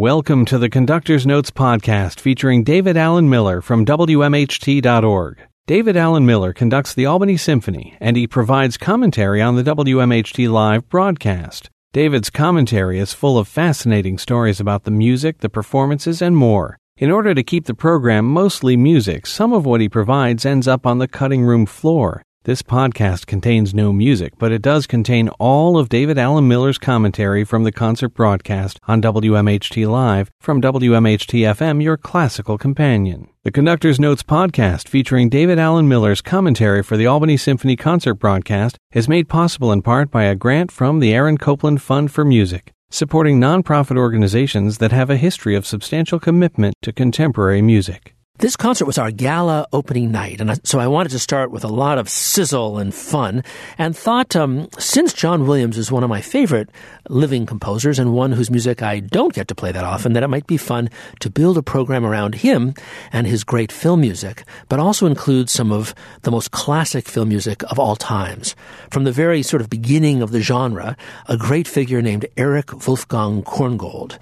Welcome to the Conductor's Notes podcast featuring David Alan Miller from WMHT.org. David Alan Miller conducts the Albany Symphony and he provides commentary on the WMHT live broadcast. David's commentary is full of fascinating stories about the music, the performances, and more. In order to keep the program mostly music, some of what he provides ends up on the cutting room floor. This podcast contains no music, but it does contain all of David Alan Miller's commentary from the concert broadcast on WMHT Live from WMHT FM, your classical companion. The Conductor's Notes podcast featuring David Alan Miller's commentary for the Albany Symphony concert broadcast is made possible in part by a grant from the Aaron Copland Fund for Music, supporting nonprofit organizations that have a history of substantial commitment to contemporary music. This concert was our gala opening night, and so I wanted to start with a lot of sizzle and fun, and thought um, since John Williams is one of my favorite living composers and one whose music I don't get to play that often, that it might be fun to build a program around him and his great film music, but also include some of the most classic film music of all times. From the very sort of beginning of the genre, a great figure named Erich Wolfgang Korngold.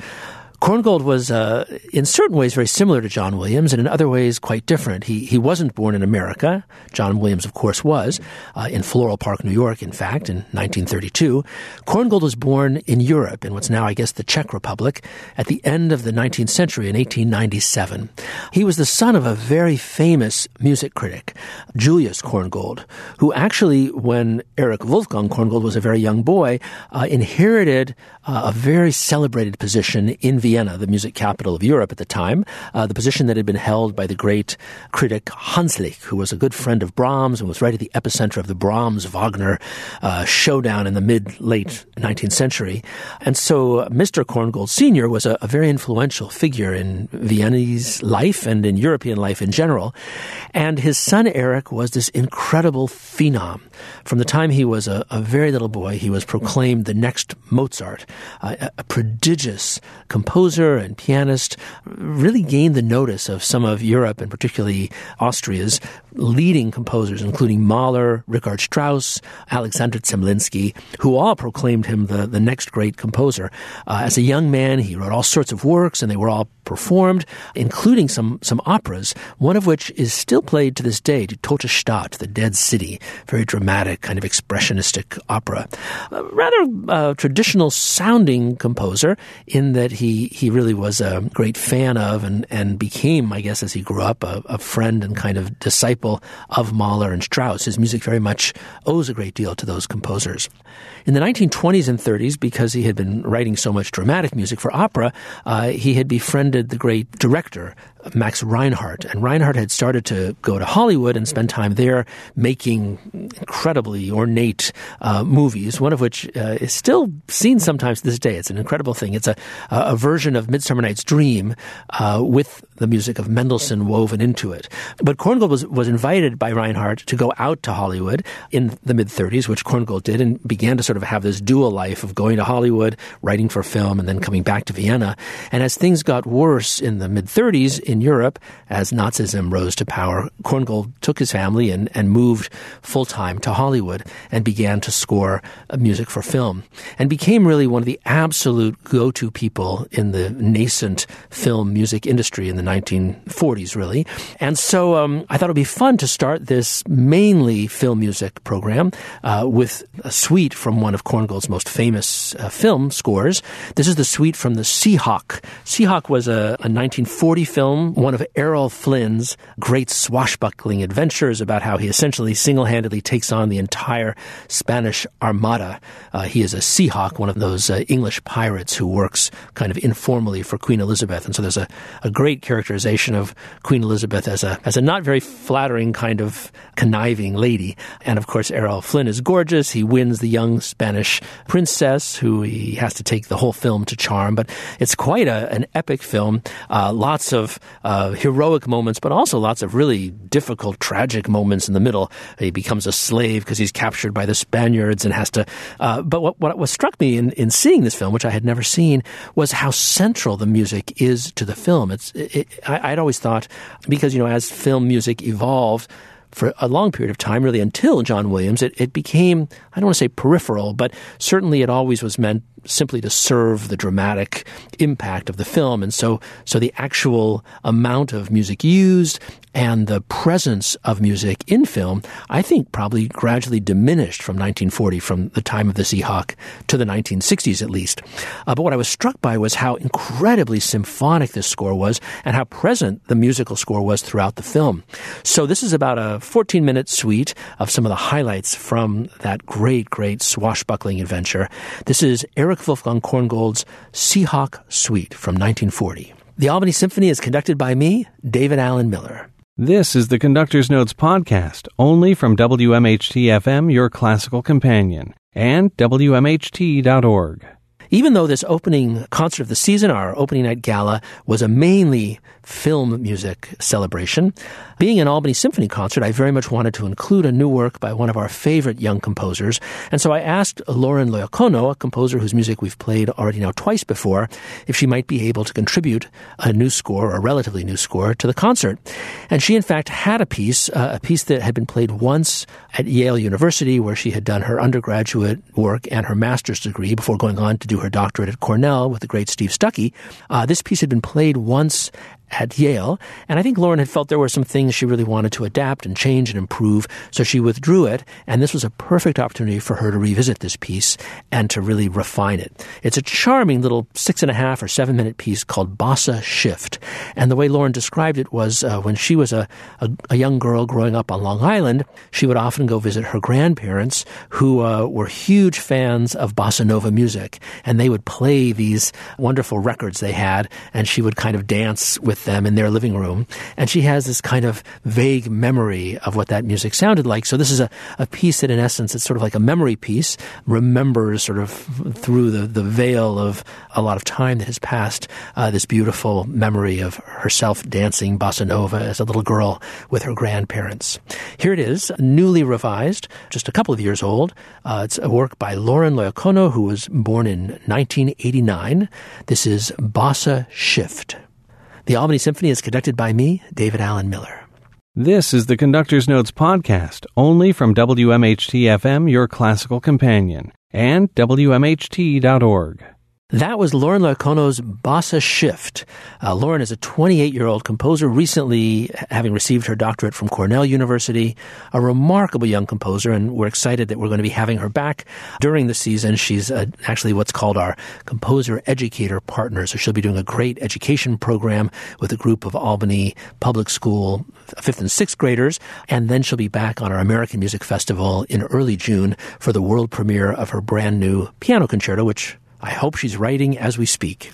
Korngold was, uh, in certain ways, very similar to John Williams, and in other ways, quite different. He he wasn't born in America. John Williams, of course, was uh, in Floral Park, New York. In fact, in 1932, Korngold was born in Europe, in what's now, I guess, the Czech Republic, at the end of the 19th century in 1897. He was the son of a very famous music critic, Julius Korngold, who actually, when Erich Wolfgang Korngold was a very young boy, uh, inherited uh, a very celebrated position in Vienna, the music capital of Europe at the time, uh, the position that had been held by the great critic Hanslick, who was a good friend of Brahms and was right at the epicenter of the Brahms Wagner uh, showdown in the mid late 19th century. And so uh, Mr. Korngold Sr. was a, a very influential figure in Viennese life and in European life in general. And his son Erich was this incredible phenom. From the time he was a, a very little boy, he was proclaimed the next Mozart, uh, a prodigious composer composer and pianist, really gained the notice of some of Europe and particularly Austria's leading composers, including Mahler, Richard Strauss, Alexander Zemlinsky, who all proclaimed him the, the next great composer. Uh, as a young man, he wrote all sorts of works, and they were all performed, including some, some operas, one of which is still played to this day, Die Tote Stadt, The Dead City, very dramatic, kind of expressionistic opera. A rather uh, traditional sounding composer in that he, he really was a great fan of and, and became, I guess, as he grew up, a, a friend and kind of disciple of Mahler and Strauss. His music very much owes a great deal to those composers. In the 1920s and 30s, because he had been writing so much dramatic music for opera, uh, he had befriended the great director Max Reinhardt. And Reinhardt had started to go to Hollywood and spend time there making incredibly ornate uh, movies, one of which uh, is still seen sometimes to this day. It's an incredible thing. It's a, a version of Midsummer Night's Dream uh, with the music of Mendelssohn woven into it. But Korngold was, was invited by Reinhardt to go out to Hollywood in the mid 30s, which Korngold did, and began to sort of have this dual life of going to Hollywood, writing for film, and then coming back to Vienna. And as things got worse in the mid 30s in Europe, as Nazism rose to power, Korngold took his family and, and moved full time to Hollywood and began to score uh, music for film and became really one of the absolute go to people in the nascent film music industry in the 1940s, really. And so um, I thought it would be fun to start this mainly film music program uh, with a suite from one of Korngold's most famous uh, film scores. This is the suite from the Seahawk. Seahawk was a, a 1940 film, one of Errol Flynn's great swashbuckling adventures about how he essentially single handedly takes on the entire Spanish Armada. Uh, he is a Seahawk, one of those uh, English pirates who works kind of informally for Queen Elizabeth. And so there's a, a great characterization of Queen Elizabeth as a, as a not very flattering kind of conniving lady. And of course, Errol Flynn is gorgeous. He wins the young Spanish princess who he has to take the whole film to charm. But it's quite a, an epic film. Uh, lots of uh, heroic moments, but also lots of really difficult, tragic moments in the middle. He becomes a slave because he's captured by the Spaniards and has to. Uh, but what, what, what struck me in, in seeing this film, which I had never seen, was how central the music is to the film. It's it, I, I'd always thought because you know as film music evolved for a long period of time, really until John Williams, it, it became, I don't want to say peripheral, but certainly it always was meant simply to serve the dramatic impact of the film. And so, so the actual amount of music used and the presence of music in film, I think probably gradually diminished from 1940, from the time of the Seahawk to the 1960s at least. Uh, but what I was struck by was how incredibly symphonic this score was and how present the musical score was throughout the film. So this is about a 14 minute suite of some of the highlights from that great, great swashbuckling adventure. This is Erich Wolfgang Korngold's Seahawk Suite from 1940. The Albany Symphony is conducted by me, David Alan Miller. This is the Conductor's Notes podcast, only from WMHT FM, your classical companion, and WMHT.org. Even though this opening concert of the season, our opening night gala, was a mainly film music celebration, being an Albany Symphony concert, I very much wanted to include a new work by one of our favorite young composers. And so I asked Lauren Loiacono, a composer whose music we've played already now twice before, if she might be able to contribute a new score, or a relatively new score, to the concert. And she, in fact, had a piece, uh, a piece that had been played once at Yale University, where she had done her undergraduate work and her master's degree before going on to her doctorate at Cornell with the great Steve Stucky. Uh, this piece had been played once at Yale. And I think Lauren had felt there were some things she really wanted to adapt and change and improve, so she withdrew it. And this was a perfect opportunity for her to revisit this piece and to really refine it. It's a charming little six and a half or seven minute piece called Bossa Shift. And the way Lauren described it was uh, when she was a, a, a, young girl growing up on Long Island, she would often go visit her grandparents who uh, were huge fans of bossa nova music. And they would play these wonderful records they had, and she would kind of dance with with them in their living room. And she has this kind of vague memory of what that music sounded like. So this is a, a piece that in essence it's sort of like a memory piece, remembers sort of through the, the veil of a lot of time that has passed, uh, this beautiful memory of herself dancing bossa nova as a little girl with her grandparents. Here it is, newly revised, just a couple of years old. Uh, it's a work by Lauren Loiacono, who was born in 1989. This is Bossa Shift. The Albany Symphony is conducted by me, David Alan Miller. This is the Conductor's Notes podcast, only from WMHT FM, your classical companion, and WMHT.org. That was Lauren Loiacono's Bossa Shift. Uh, Lauren is a 28 year old composer, recently having received her doctorate from Cornell University, a remarkable young composer, and we're excited that we're going to be having her back during the season. She's uh, actually what's called our composer educator partner, so she'll be doing a great education program with a group of Albany public school fifth and sixth graders, and then she'll be back on our American Music Festival in early June for the world premiere of her brand new piano concerto, which I hope she's writing as we speak.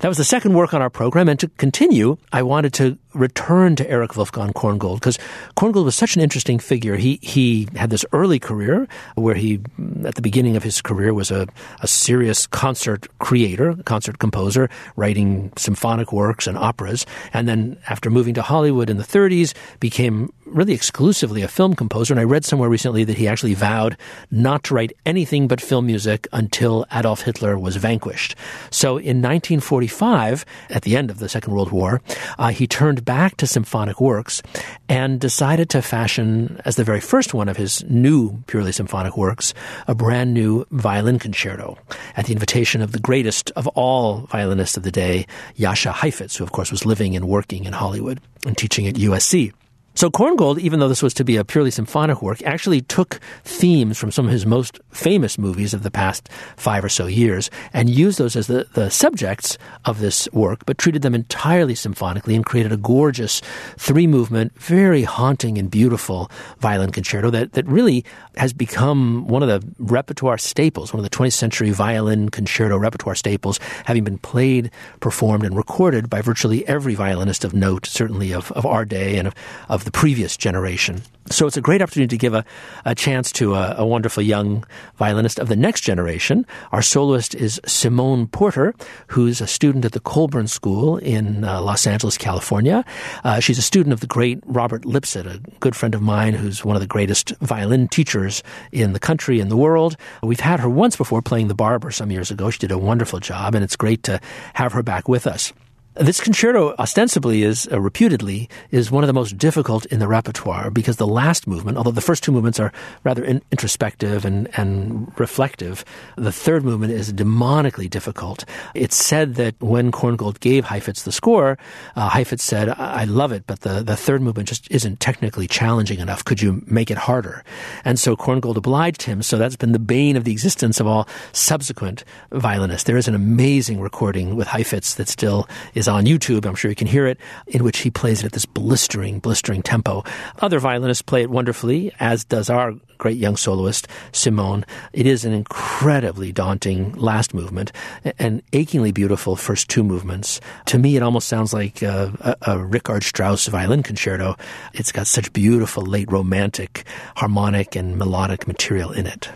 That was the second work on our program, and to continue, I wanted to return to Erich Wolfgang Korngold because Korngold was such an interesting figure. He he had this early career where he, at the beginning of his career, was a, a serious concert creator, concert composer, writing symphonic works and operas, and then after moving to Hollywood in the 30s, became really exclusively a film composer. And I read somewhere recently that he actually vowed not to write anything but film music until Adolf Hitler was vanquished. So in 1945, at the end of the Second World War, uh, he turned back to symphonic works and decided to fashion, as the very first one of his new purely symphonic works, a brand new violin concerto at the invitation of the greatest of all violinists of the day, Jascha Heifetz, who of course was living and working in Hollywood and teaching at USC. So Korngold, even though this was to be a purely symphonic work, actually took themes from some of his most famous movies of the past five or so years and used those as the, the subjects of this work, but treated them entirely symphonically and created a gorgeous three movement, very haunting and beautiful violin concerto that, that really has become one of the repertoire staples, one of the 20th century violin concerto repertoire staples, having been played, performed, and recorded by virtually every violinist of note, certainly of, of our day and of, of the previous generation. So it's a great opportunity to give a, a chance to a, a, wonderful young violinist of the next generation. Our soloist is Simone Porter, who's a student at the Colburn School in uh, Los Angeles, California. Uh, she's a student of the great Robert Lipsett, a good friend of mine who's one of the greatest violin teachers in the country and the world. We've had her once before playing the Barber some years ago. She did a wonderful job, and it's great to have her back with us. This concerto ostensibly is uh, reputedly is one of the most difficult in the repertoire because the last movement, although the first two movements are rather in- introspective and, and reflective, the third movement is demonically difficult. It's said that when Korngold gave Heifetz the score, uh, Heifetz said, "I love it, but the the third movement just isn't technically challenging enough. Could you make it harder?" And so Korngold obliged him. So that's been the bane of the existence of all subsequent violinists. There is an amazing recording with Heifetz that still is on YouTube. I'm sure you can hear it, in which he plays it at this blistering, blistering tempo. Other violinists play it wonderfully, as does our great young soloist, Simone. It is an incredibly daunting last movement and achingly beautiful first two movements. To me, it almost sounds like a, a, a Richard Strauss violin concerto. It's got such beautiful late romantic harmonic and melodic material in it.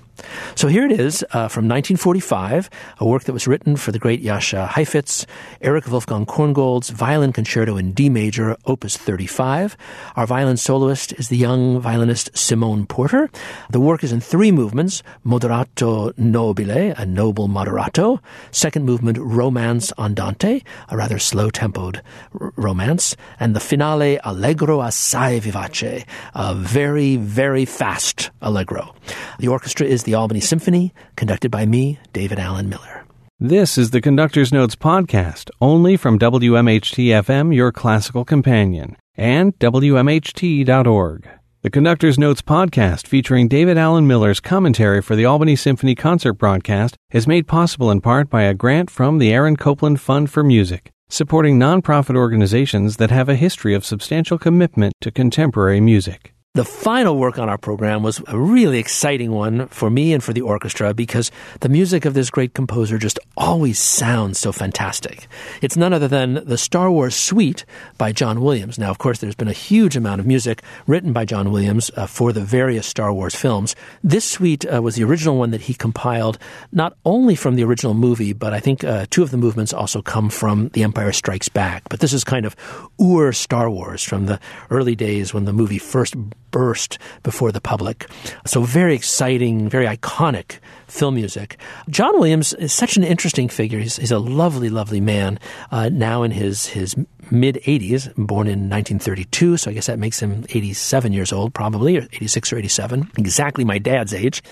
So here it is uh, from 1945, a work that was written for the great Jascha Heifetz, Erich Wolfgang Korngold's Violin Concerto in D major, Opus 35. Our violin soloist is the young violinist Simone Porter. The work is in three movements, Moderato Nobile, a noble moderato, second movement, Romance Andante, a rather slow-tempoed r- romance, and the finale, Allegro assai vivace, a very, very fast allegro. The orchestra is the Albany Symphony, conducted by me, David Alan Miller. This is the Conductor's Notes podcast, only from WMHT FM, your classical companion, and WMHT.org. The Conductor's Notes podcast, featuring David Alan Miller's commentary for the Albany Symphony concert broadcast, is made possible in part by a grant from the Aaron Copland Fund for Music, supporting nonprofit organizations that have a history of substantial commitment to contemporary music. The final work on our program was a really exciting one for me and for the orchestra because the music of this great composer just always sounds so fantastic. It's none other than the Star Wars Suite by John Williams. Now, of course, there's been a huge amount of music written by John Williams uh, for the various Star Wars films. This suite uh, was the original one that he compiled not only from the original movie, but I think uh, two of the movements also come from The Empire Strikes Back. But this is kind of Ur Star Wars from the early days when the movie first burst before the public. So very exciting, very iconic film music. John Williams is such an interesting figure. He's, he's a lovely, lovely man. Uh, now in his his mid 80s, born in 1932, so I guess that makes him 87 years old, probably, or 86 or 87, exactly my dad's age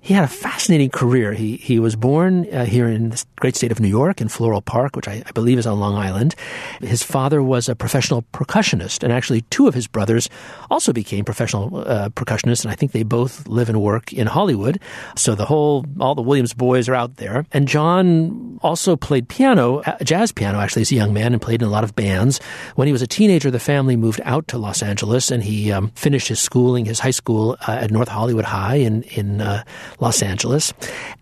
he had a fascinating career. He he was born uh, here in the great state of New York in Floral Park, which I, I, believe is on Long Island. His father was a professional percussionist, and actually two of his brothers also became professional uh, percussionists, and I think they both live and work in Hollywood. So the whole all the Williams boys are out there. And John also played piano, uh, jazz piano, actually as a young man, and played in a lot of bands. When he was a teenager, the family moved out to Los Angeles, and he um, finished his schooling, his high school uh, at North Hollywood High in in uh, Los Angeles,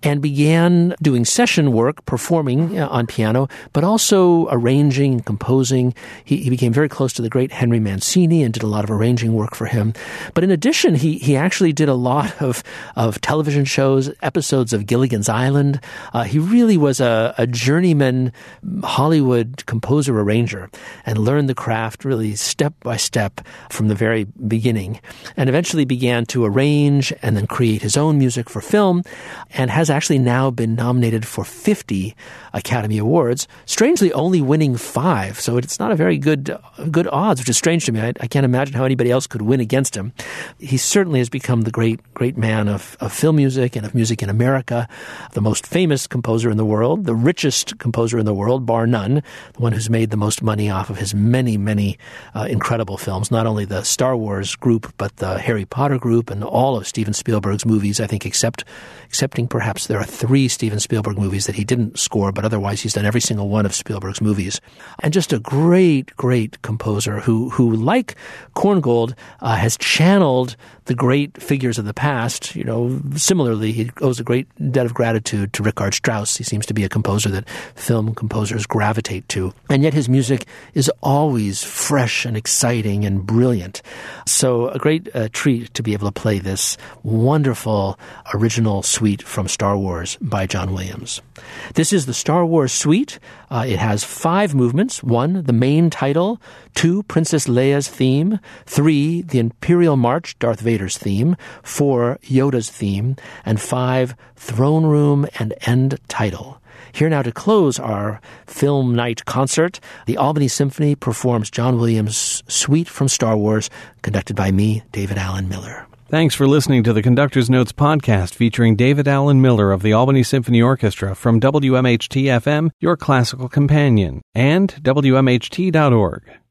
and began doing session work, performing uh, on piano, but also arranging and composing. He, he, became very close to the great Henry Mancini and did a lot of arranging work for him. But in addition, he, he actually did a lot of, of television shows, episodes of Gilligan's Island. Uh, he really was a, a journeyman Hollywood composer arranger and learned the craft really step by step from the very beginning and eventually began to arrange and then create his own music for film and has actually now been nominated for 50 Academy Awards, strangely only winning five. So it's not a very good good odds, which is strange to me. I, I, can't imagine how anybody else could win against him. He certainly has become the great great man of, of film music and of music in America, the most famous composer in the world, the richest composer in the world, bar none, the one who's made the most money off of his many, many uh, incredible films, not only the Star Wars group, but the Harry Potter group and all of Steven Spielberg's movies, I think, except excepting perhaps there are three Steven Spielberg movies that he didn't score, but otherwise he's done every single one of Spielberg's movies. And just a great, great composer who, who like Korngold, uh, has channeled the great figures of the past. You know, similarly, he owes a great debt of gratitude to Richard Strauss. He seems to be a composer that film composers gravitate to. And yet his music is always fresh and exciting and brilliant. So a great uh, treat to be able to play this wonderful original suite from Star Wars by John Williams. This is the Star Wars suite. Uh, it has five movements. One, the main title. Two, Princess Leia's theme. Three, the Imperial March, Darth Vader's theme. Four, Yoda's theme. And five, Throne Room and End title. Here now to close our film night concert, the Albany Symphony performs John Williams' Suite from Star Wars, conducted by me, David Alan Miller. Thanks for listening to the Conductor's Notes podcast featuring David Alan Miller of the Albany Symphony Orchestra from WMHT FM, your classical companion, and WMHT.org.